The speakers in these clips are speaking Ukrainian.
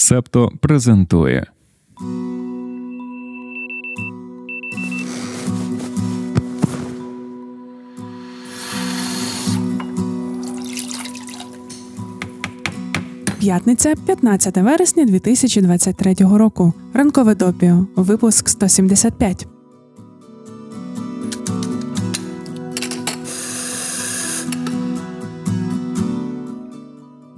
Септо презентує. П'ятниця, 15 вересня 2023 року. Ранкове допіо. Випуск 175.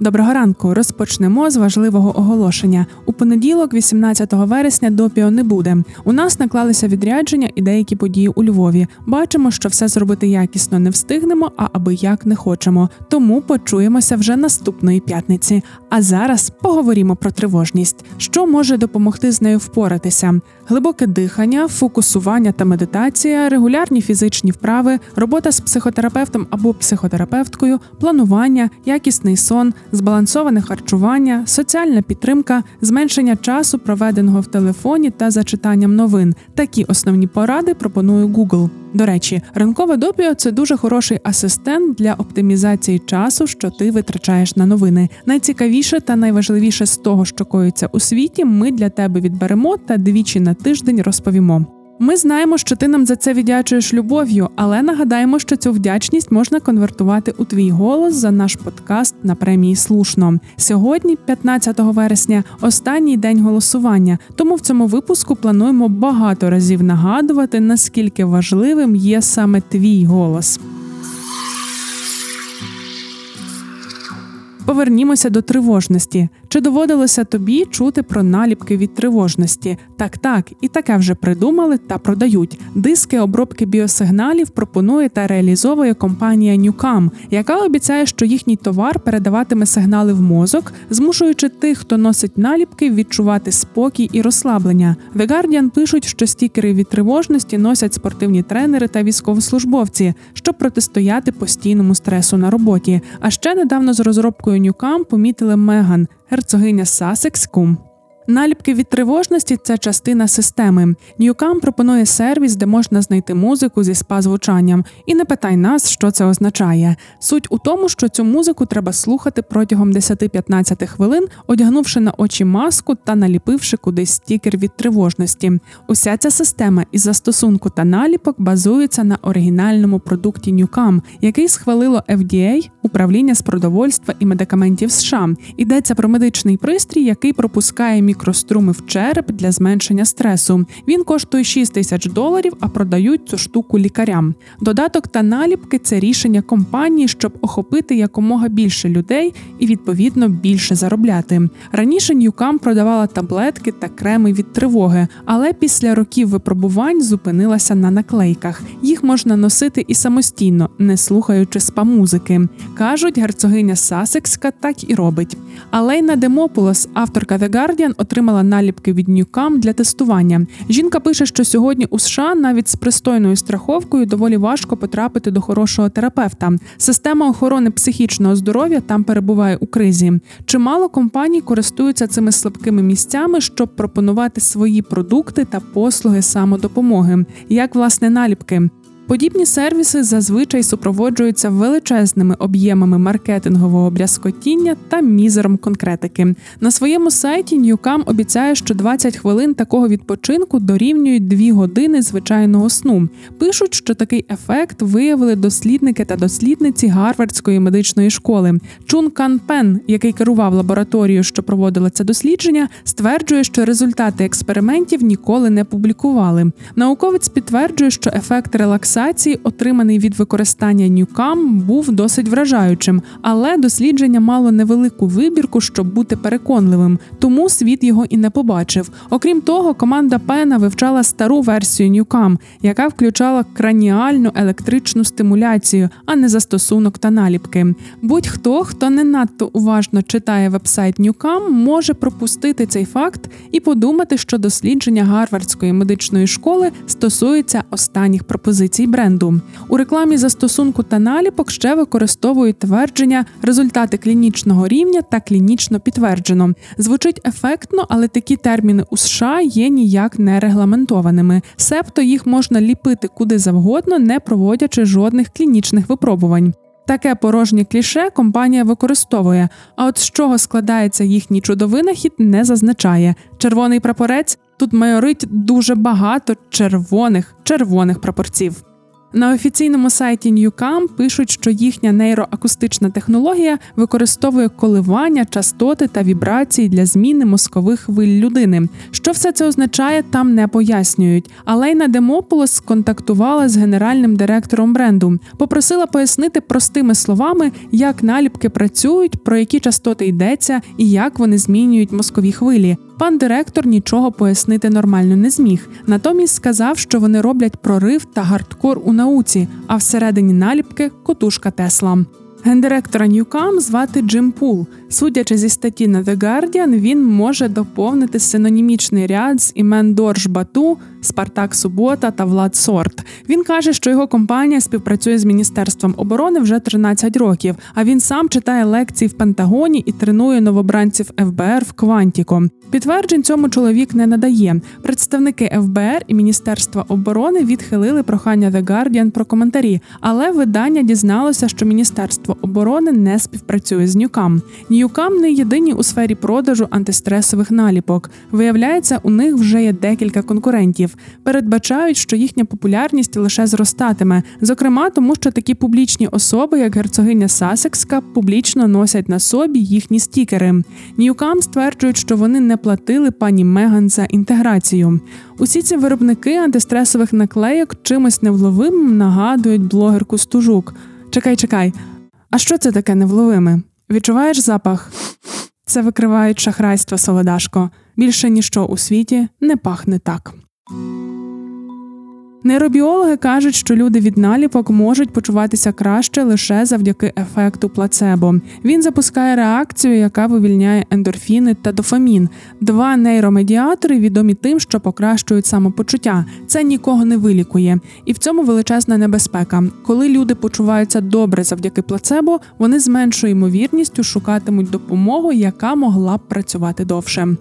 Доброго ранку. Розпочнемо з важливого оголошення. У понеділок, 18 вересня, допіо не буде. У нас наклалися відрядження і деякі події у Львові. Бачимо, що все зробити якісно не встигнемо, а аби як не хочемо. Тому почуємося вже наступної п'ятниці. А зараз поговоримо про тривожність, що може допомогти з нею впоратися. Глибоке дихання, фокусування та медитація, регулярні фізичні вправи, робота з психотерапевтом або психотерапевткою, планування, якісний сон збалансоване харчування, соціальна підтримка, зменшення часу, проведеного в телефоні та за читанням новин. Такі основні поради пропонує Google. До речі, ранкове допіо це дуже хороший асистент для оптимізації часу, що ти витрачаєш на новини. Найцікавіше та найважливіше з того, що коїться у світі, ми для тебе відберемо та двічі на тиждень розповімо. Ми знаємо, що ти нам за це віддячуєш любов'ю, але нагадаємо, що цю вдячність можна конвертувати у твій голос за наш подкаст на премії слушно. Сьогодні, 15 вересня, останній день голосування. Тому в цьому випуску плануємо багато разів нагадувати, наскільки важливим є саме твій голос. Повернімося до тривожності. Чи доводилося тобі чути про наліпки від тривожності? Так, так, і таке вже придумали та продають. Диски обробки біосигналів пропонує та реалізовує компанія Newcam, яка обіцяє, що їхній товар передаватиме сигнали в мозок, змушуючи тих, хто носить наліпки, відчувати спокій і розслаблення. The Guardian пишуть, що стікери від тривожності носять спортивні тренери та військовослужбовці, щоб протистояти постійному стресу на роботі. А ще недавно з розробкою Ньюкам помітили Меган, герцогиня Сасекс Кум. Наліпки від тривожності це частина системи. Ньюкам пропонує сервіс, де можна знайти музику зі спа-звучанням. І не питай нас, що це означає. Суть у тому, що цю музику треба слухати протягом 10-15 хвилин, одягнувши на очі маску та наліпивши кудись стікер від тривожності. Уся ця система із застосунку та наліпок базується на оригінальному продукті Ньюкам, який схвалило FDA, управління з продовольства і медикаментів США. Йдеться про медичний пристрій, який пропускає мікроструми в череп для зменшення стресу. Він коштує 6 тисяч доларів, а продають цю штуку лікарям. Додаток та наліпки це рішення компанії, щоб охопити якомога більше людей і відповідно більше заробляти. Раніше Ньюкам продавала таблетки та креми від тривоги, але після років випробувань зупинилася на наклейках. Їх можна носити і самостійно, не слухаючи спа-музики. кажуть, герцогиня Сасекська так і робить. Алейна Демополос, авторка The Guardian, отримала наліпки від Ньюкам для тестування. Жінка пише, що сьогодні у США навіть з пристойною страховкою доволі важко потрапити до хорошого терапевта. Система охорони психічного здоров'я там перебуває у кризі. Чимало компаній користуються цими слабкими місцями, щоб пропонувати свої продукти та послуги самодопомоги, як власне наліпки. Подібні сервіси зазвичай супроводжуються величезними об'ємами маркетингового брязкотіння та мізером конкретики. На своєму сайті Newcam обіцяє, що 20 хвилин такого відпочинку дорівнюють 2 години звичайного сну. Пишуть, що такий ефект виявили дослідники та дослідниці Гарвардської медичної школи. Чун Кан Пен, який керував лабораторією, що проводила це дослідження, стверджує, що результати експериментів ніколи не публікували. Науковець підтверджує, що ефект релаксації релаксації, отриманий від використання нюкам, був досить вражаючим, але дослідження мало невелику вибірку, щоб бути переконливим, тому світ його і не побачив. Окрім того, команда Пена вивчала стару версію нюкам, яка включала краніальну електричну стимуляцію, а не застосунок та наліпки. Будь-хто, хто не надто уважно читає вебсайт Нюкам, може пропустити цей факт і подумати, що дослідження Гарвардської медичної школи стосується останніх пропозицій бренду. У рекламі застосунку та наліпок ще використовують твердження, результати клінічного рівня та клінічно підтверджено. Звучить ефектно, але такі терміни у США є ніяк не регламентованими. Себто їх можна ліпити куди завгодно, не проводячи жодних клінічних випробувань. Таке порожнє кліше компанія використовує. А от з чого складається їхній чудовинахід, не зазначає. Червоний прапорець тут майорить дуже багато червоних червоних прапорців. На офіційному сайті Newcam пишуть, що їхня нейроакустична технологія використовує коливання, частоти та вібрації для зміни мозкових хвиль людини. Що все це означає, там не пояснюють. Алейна Демополос сконтактувала з генеральним директором бренду, попросила пояснити простими словами, як наліпки працюють, про які частоти йдеться і як вони змінюють мозкові хвилі. Пан директор нічого пояснити нормально не зміг. Натомість сказав, що вони роблять прорив та гардкор у науці, а всередині наліпки котушка Тесла. Гендиректора NuCalm звати Джим Пул. Судячи зі статті на The Guardian, він може доповнити синонімічний ряд з імен Дорж Бату, Спартак Субота та Влад Сорт. Він каже, що його компанія співпрацює з міністерством оборони вже 13 років. А він сам читає лекції в Пентагоні і тренує новобранців ФБР в Квантіко. Підтверджень цьому чоловік не надає. Представники ФБР і Міністерства оборони відхилили прохання The Guardian про коментарі, але видання дізналося, що Міністерство оборони не співпрацює з Ньюкам. Ньюкам не єдині у сфері продажу антистресових наліпок. Виявляється, у них вже є декілька конкурентів. Передбачають, що їхня популярність лише зростатиме, зокрема, тому що такі публічні особи, як герцогиня Сасекська, публічно носять на собі їхні стікери. Ньюкам стверджують, що вони не платили пані Меган за інтеграцію. Усі ці виробники антистресових наклейок чимось невловимим нагадують блогерку стужук. Чекай, чекай. А що це таке невловиме? Відчуваєш запах? Це викривають шахрайство Солодашко. Більше ніщо у світі не пахне так. Нейробіологи кажуть, що люди від наліпок можуть почуватися краще лише завдяки ефекту плацебо. Він запускає реакцію, яка вивільняє ендорфіни та дофамін. Два нейромедіатори відомі тим, що покращують самопочуття. Це нікого не вилікує, і в цьому величезна небезпека. Коли люди почуваються добре завдяки плацебо, вони з меншою ймовірністю шукатимуть допомогу, яка могла б працювати довше.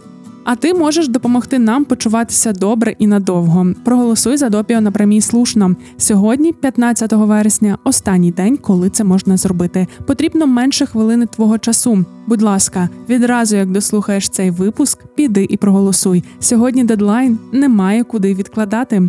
А ти можеш допомогти нам почуватися добре і надовго. Проголосуй за допіо на прямій слушно. Сьогодні, 15 вересня, останній день, коли це можна зробити. Потрібно менше хвилини твого часу. Будь ласка, відразу як дослухаєш цей випуск, піди і проголосуй. Сьогодні дедлайн немає куди відкладати.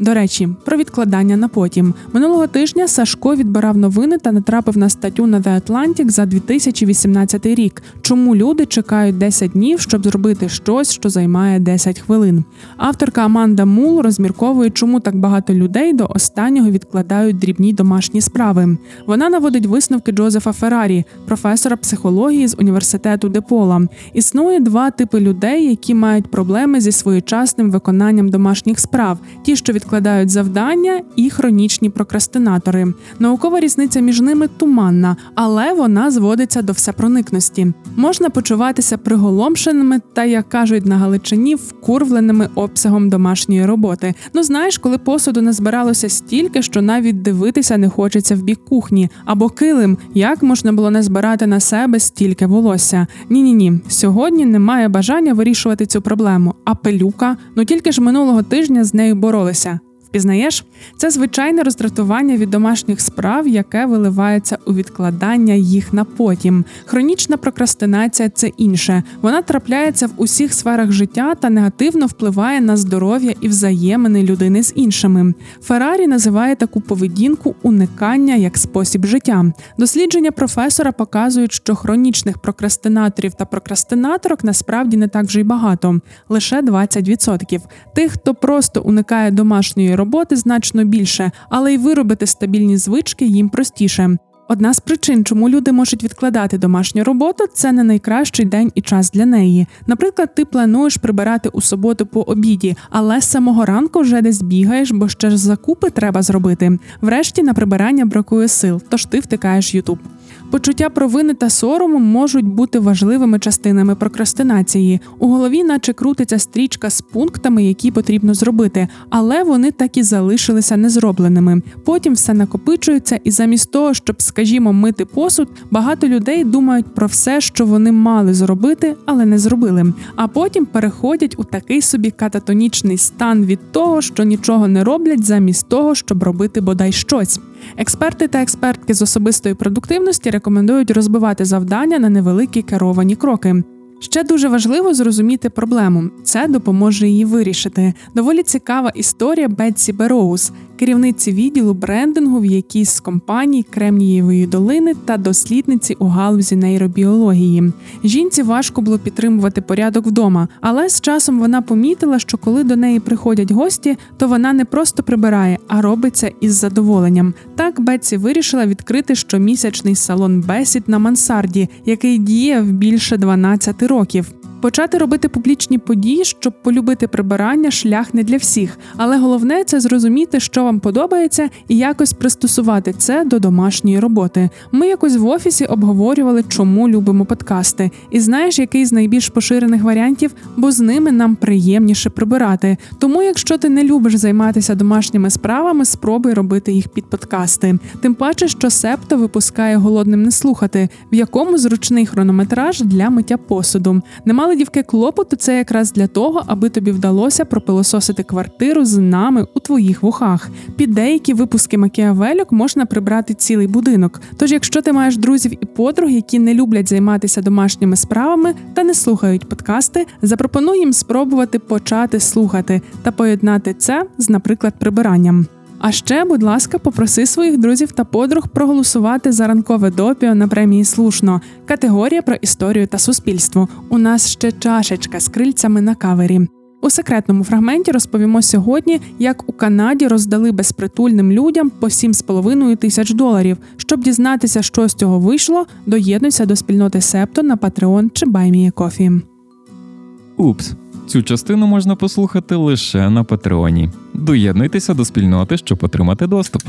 До речі, про відкладання на потім минулого тижня Сашко відбирав новини та натрапив на статтю на The Atlantic за 2018 рік. Чому люди чекають 10 днів, щоб зробити щось, що займає 10 хвилин? Авторка Аманда Мул розмірковує, чому так багато людей до останнього відкладають дрібні домашні справи. Вона наводить висновки Джозефа Феррарі, професора психології з університету Депола. Існує два типи людей, які мають проблеми зі своєчасним виконанням домашніх справ: ті, що від відкладають завдання, і хронічні прокрастинатори. Наукова різниця між ними туманна, але вона зводиться до всепроникності. Можна почуватися приголомшеними та, як кажуть на Галичині, вкурвленими обсягом домашньої роботи. Ну знаєш, коли посуду не збиралося стільки, що навіть дивитися не хочеться в бік кухні або килим, як можна було не збирати на себе стільки волосся. Ні, ні, ні. Сьогодні немає бажання вирішувати цю проблему. А пилюка, ну тільки ж минулого тижня з нею боролися. Пізнаєш, це звичайне роздратування від домашніх справ, яке виливається у відкладання їх на потім. Хронічна прокрастинація це інше. Вона трапляється в усіх сферах життя та негативно впливає на здоров'я і взаємини людини з іншими. Феррарі називає таку поведінку уникання як спосіб життя. Дослідження професора показують, що хронічних прокрастинаторів та прокрастинаторок насправді не так вже й багато лише 20%. Тих, хто просто уникає домашньої роботи значно більше, але й виробити стабільні звички їм простіше. Одна з причин, чому люди можуть відкладати домашню роботу, це не найкращий день і час для неї. Наприклад, ти плануєш прибирати у суботу по обіді, але з самого ранку вже десь бігаєш, бо ще ж закупи треба зробити. Врешті на прибирання бракує сил, тож ти втикаєш Ютуб. Почуття провини та сорому можуть бути важливими частинами прокрастинації. У голові, наче крутиться стрічка з пунктами, які потрібно зробити, але вони так і залишилися незробленими. Потім все накопичується, і замість того, щоб, скажімо, мити посуд, багато людей думають про все, що вони мали зробити, але не зробили. А потім переходять у такий собі кататонічний стан від того, що нічого не роблять, замість того, щоб робити бодай щось. Експерти та експертки з особистої продуктивності рекомендують розбивати завдання на невеликі керовані кроки. Ще дуже важливо зрозуміти проблему. Це допоможе її вирішити. Доволі цікава історія Бетсі Бероуз, керівниці відділу брендингу в якійсь з компаній Кремнієвої долини та дослідниці у галузі нейробіології. Жінці важко було підтримувати порядок вдома, але з часом вона помітила, що коли до неї приходять гості, то вона не просто прибирає, а робить це із задоволенням. Так Бетсі вирішила відкрити щомісячний салон бесід на мансарді, який діяв більше 12 років. Почати робити публічні події, щоб полюбити прибирання, шлях не для всіх. Але головне це зрозуміти, що вам подобається, і якось пристосувати це до домашньої роботи. Ми якось в офісі обговорювали, чому любимо подкасти. І знаєш, який з найбільш поширених варіантів, бо з ними нам приємніше прибирати. Тому, якщо ти не любиш займатися домашніми справами, спробуй робити їх під подкасти. Тим паче, що Септо випускає голодним не слухати, в якому зручний хронометраж для миття посуду. Немало мали дівки клопоту, це якраз для того, аби тобі вдалося пропилососити квартиру з нами у твоїх вухах. Під деякі випуски макіавельок можна прибрати цілий будинок. Тож, якщо ти маєш друзів і подруг, які не люблять займатися домашніми справами та не слухають подкасти, запропонуй їм спробувати почати слухати та поєднати це з, наприклад, прибиранням. А ще, будь ласка, попроси своїх друзів та подруг проголосувати за ранкове допіо на премії слушно. Категорія про історію та суспільство. У нас ще чашечка з крильцями на кавері. У секретному фрагменті розповімо сьогодні, як у Канаді роздали безпритульним людям по 7,5 тисяч доларів. Щоб дізнатися, що з цього вийшло, доєднуйся до спільноти Септо на Patreon чи BuyMeACoffee. Упс. Цю частину можна послухати лише на Патреоні. Доєднуйтеся до спільноти, щоб отримати доступ.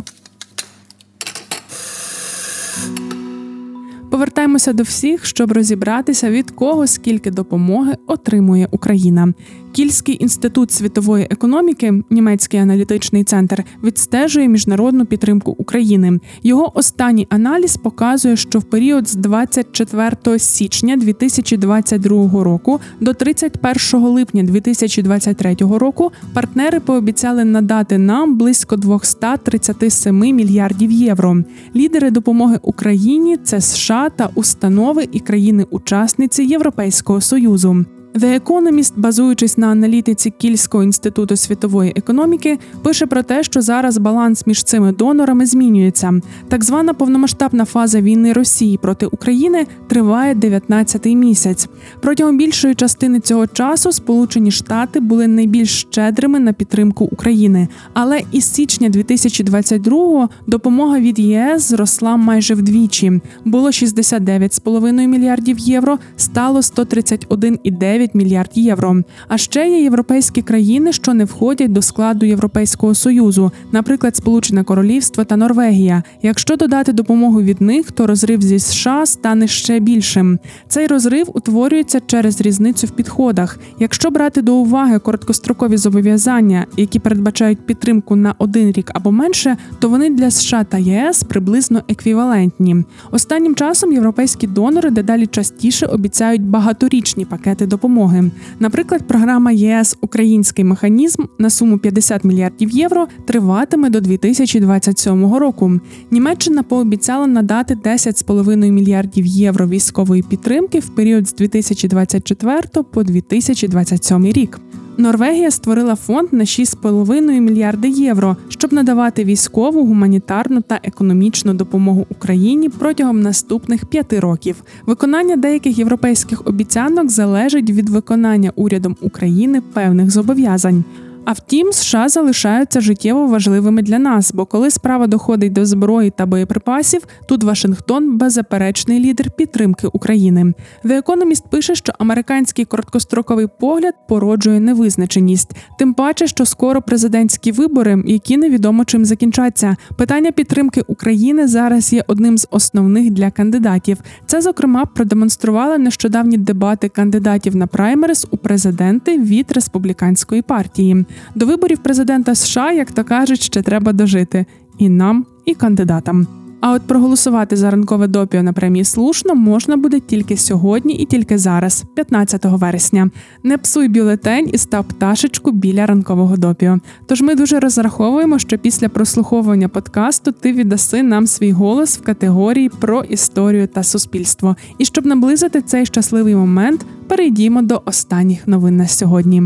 Повертаємося до всіх, щоб розібратися, від кого скільки допомоги отримує Україна. Кільський інститут світової економіки, німецький аналітичний центр, відстежує міжнародну підтримку України. Його останній аналіз показує, що в період з 24 січня 2022 року до 31 липня 2023 року партнери пообіцяли надати нам близько 237 мільярдів євро. Лідери допомоги Україні це США та установи і країни-учасниці Європейського союзу. The Economist, базуючись на аналітиці Кільського інституту світової економіки, пише про те, що зараз баланс між цими донорами змінюється. Так звана повномасштабна фаза війни Росії проти України триває 19-й місяць. Протягом більшої частини цього часу Сполучені Штати були найбільш щедрими на підтримку України. Але із січня 2022-го допомога від ЄС зросла майже вдвічі. Було 69,5 мільярдів євро, стало 131,9 9 мільярдів євро. А ще є європейські країни, що не входять до складу Європейського союзу, наприклад, Сполучене Королівство та Норвегія. Якщо додати допомогу від них, то розрив зі США стане ще більшим. Цей розрив утворюється через різницю в підходах. Якщо брати до уваги короткострокові зобов'язання, які передбачають підтримку на один рік або менше, то вони для США та ЄС приблизно еквівалентні. Останнім часом європейські донори дедалі частіше обіцяють багаторічні пакети допомоги допомоги. Наприклад, програма ЄС Український механізм на суму 50 мільярдів євро триватиме до 2027 року. Німеччина пообіцяла надати 10,5 мільярдів євро військової підтримки в період з 2024 по 2027 рік. Норвегія створила фонд на 6,5 мільярди євро, щоб надавати військову, гуманітарну та економічну допомогу Україні протягом наступних п'яти років. Виконання деяких європейських обіцянок залежить від виконання урядом України певних зобов'язань. А втім, США залишаються життєво важливими для нас, бо коли справа доходить до зброї та боєприпасів, тут Вашингтон беззаперечний лідер підтримки України. The Economist пише, що американський короткостроковий погляд породжує невизначеність, тим паче, що скоро президентські вибори, які невідомо чим закінчаться. Питання підтримки України зараз є одним з основних для кандидатів. Це зокрема продемонстрували нещодавні дебати кандидатів на праймерис у президенти від республіканської партії. До виборів президента США, як то кажуть, ще треба дожити і нам, і кандидатам. А от проголосувати за ранкове допіо на премії слушно можна буде тільки сьогодні і тільки зараз, 15 вересня. Не псуй бюлетень і став пташечку біля ранкового допіо. Тож ми дуже розраховуємо, що після прослуховування подкасту ти віддаси нам свій голос в категорії про історію та суспільство. І щоб наблизити цей щасливий момент, перейдімо до останніх новин на сьогодні.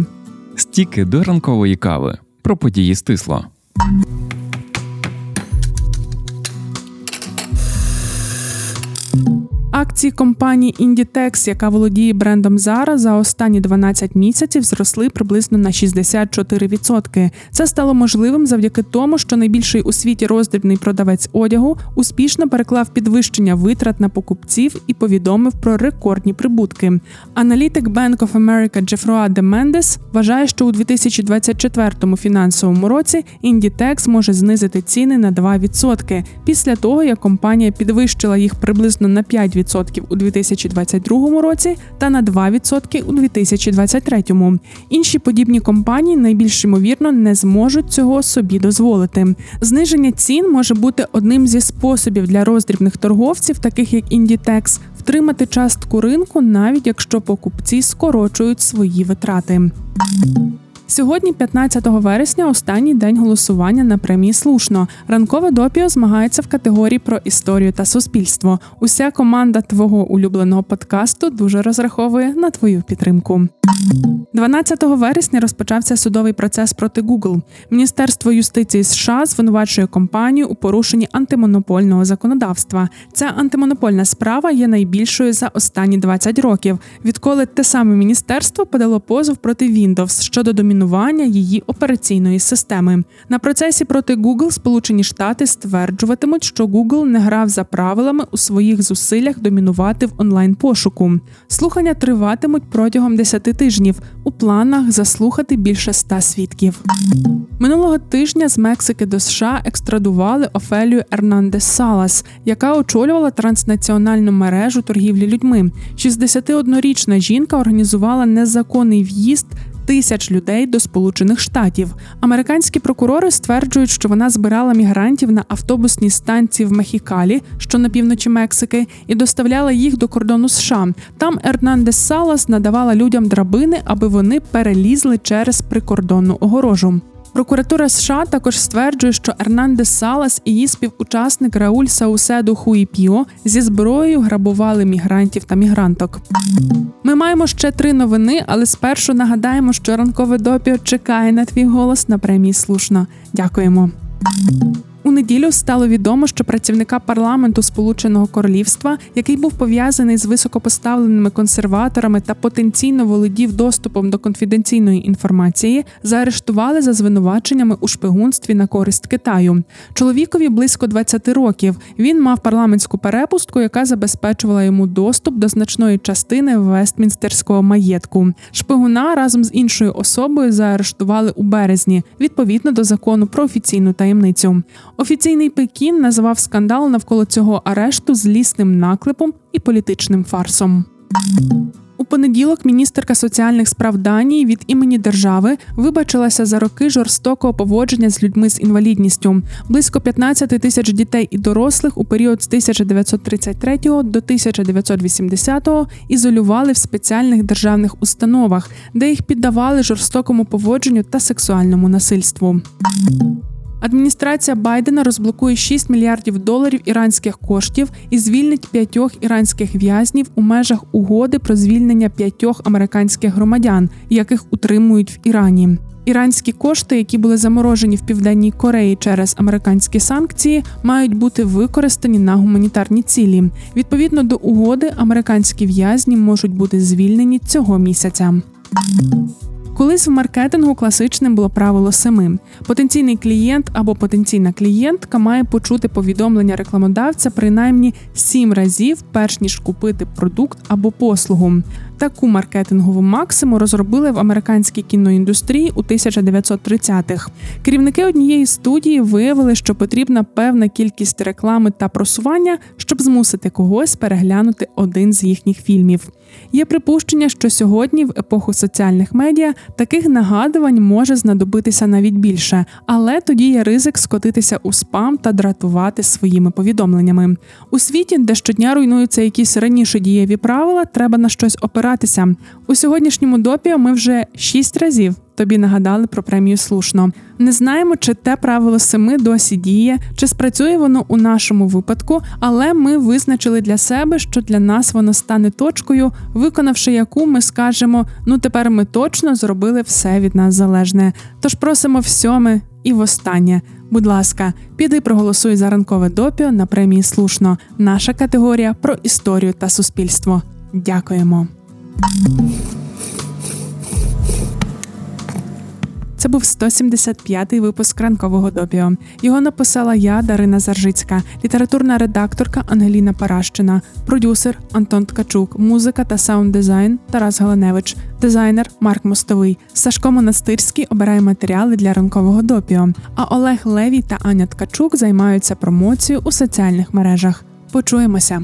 Стіки до ранкової кави про події стисло. Акції компанії Inditex, яка володіє брендом Zara, за останні 12 місяців зросли приблизно на 64%. Це стало можливим завдяки тому, що найбільший у світі роздрібний продавець одягу успішно переклав підвищення витрат на покупців і повідомив про рекордні прибутки. Аналітик Bank of America Джефроа де Мендес вважає, що у 2024 фінансовому році Inditex може знизити ціни на 2% після того, як компанія підвищила їх приблизно на 5% 10% у 2022 році та на 2% у 2023. Інші подібні компанії найбільш ймовірно не зможуть цього собі дозволити. Зниження цін може бути одним зі способів для роздрібних торговців, таких як Inditex, втримати частку ринку, навіть якщо покупці скорочують свої витрати. Сьогодні, 15 вересня, останній день голосування на премії слушно. Ранкове допіо змагається в категорії про історію та суспільство. Уся команда твого улюбленого подкасту дуже розраховує на твою підтримку. 12 вересня розпочався судовий процес проти Google. Міністерство юстиції США звинувачує компанію у порушенні антимонопольного законодавства. Ця антимонопольна справа є найбільшою за останні 20 років, відколи те саме міністерство подало позов проти Windows щодо домінування її операційної системи. На процесі проти Google Сполучені Штати стверджуватимуть, що Google не грав за правилами у своїх зусиллях домінувати в онлайн пошуку. Слухання триватимуть протягом 10 тижнів у планах заслухати більше ста свідків. Минулого тижня з Мексики до США екстрадували Офелію Ернандес Салас, яка очолювала транснаціональну мережу торгівлі людьми. 61-річна жінка організувала незаконний в'їзд тисяч людей до Сполучених Штатів. Американські прокурори стверджують, що вона збирала мігрантів на автобусній станції в Мехікалі, що на півночі Мексики, і доставляла їх до кордону США. Там Ернандес Салас надавала людям драбини, аби вони перелізли через прикордонну огорожу. Прокуратура США також стверджує, що Ернандес Салас і її співучасник Рауль Сауседу Хуїпіо зі зброєю грабували мігрантів та мігранток. Ми маємо ще три новини, але спершу нагадаємо, що ранкове допіо чекає на твій голос на премії слушно. Дякуємо. У неділю стало відомо, що працівника парламенту Сполученого Королівства, який був пов'язаний з високопоставленими консерваторами та потенційно володів доступом до конфіденційної інформації, заарештували за звинуваченнями у шпигунстві на користь Китаю. Чоловікові близько 20 років. Він мав парламентську перепустку, яка забезпечувала йому доступ до значної частини Вестмінстерського маєтку. Шпигуна разом з іншою особою заарештували у березні відповідно до закону про офіційну таємницю. Офіційний Пекін називав скандал навколо цього арешту злісним наклепом і політичним фарсом. У понеділок міністерка соціальних справ Данії від імені держави вибачилася за роки жорстокого поводження з людьми з інвалідністю. Близько 15 тисяч дітей і дорослих у період з 1933 до 1980 ізолювали в спеціальних державних установах, де їх піддавали жорстокому поводженню та сексуальному насильству. Адміністрація Байдена розблокує 6 мільярдів доларів іранських коштів і звільнить п'ятьох іранських в'язнів у межах угоди про звільнення п'ятьох американських громадян, яких утримують в Ірані. Іранські кошти, які були заморожені в південній Кореї через американські санкції, мають бути використані на гуманітарні цілі. Відповідно до угоди, американські в'язні можуть бути звільнені цього місяця. Колись в маркетингу класичним було правило семи. Потенційний клієнт або потенційна клієнтка має почути повідомлення рекламодавця принаймні сім разів, перш ніж купити продукт або послугу. Таку маркетингову максиму розробили в американській кіноіндустрії у 1930-х. Керівники однієї студії виявили, що потрібна певна кількість реклами та просування, щоб змусити когось переглянути один з їхніх фільмів. Є припущення, що сьогодні, в епоху соціальних медіа, таких нагадувань може знадобитися навіть більше, але тоді є ризик скотитися у спам та дратувати своїми повідомленнями. У світі, де щодня руйнуються якісь раніше дієві правила, треба на щось опиратися. У сьогоднішньому допі ми вже шість разів тобі нагадали про премію слушно. Не знаємо, чи те правило семи досі діє, чи спрацює воно у нашому випадку, але ми визначили для себе, що для нас воно стане точкою, виконавши яку ми скажемо: ну тепер ми точно зробили все від нас залежне. Тож просимо всьоме і востаннє. Будь ласка, піди проголосуй за ранкове допіо на премії слушно. Наша категорія про історію та суспільство. Дякуємо. Це був 175-й випуск ранкового допіо. Його написала я, Дарина Заржицька, літературна редакторка Ангеліна Паращина, продюсер Антон Ткачук, музика та саунд-дизайн Тарас Галаневич, дизайнер Марк Мостовий. Сашко Монастирський обирає матеріали для ранкового допіо. А Олег Левій та Аня Ткачук займаються промоцією у соціальних мережах. Почуємося.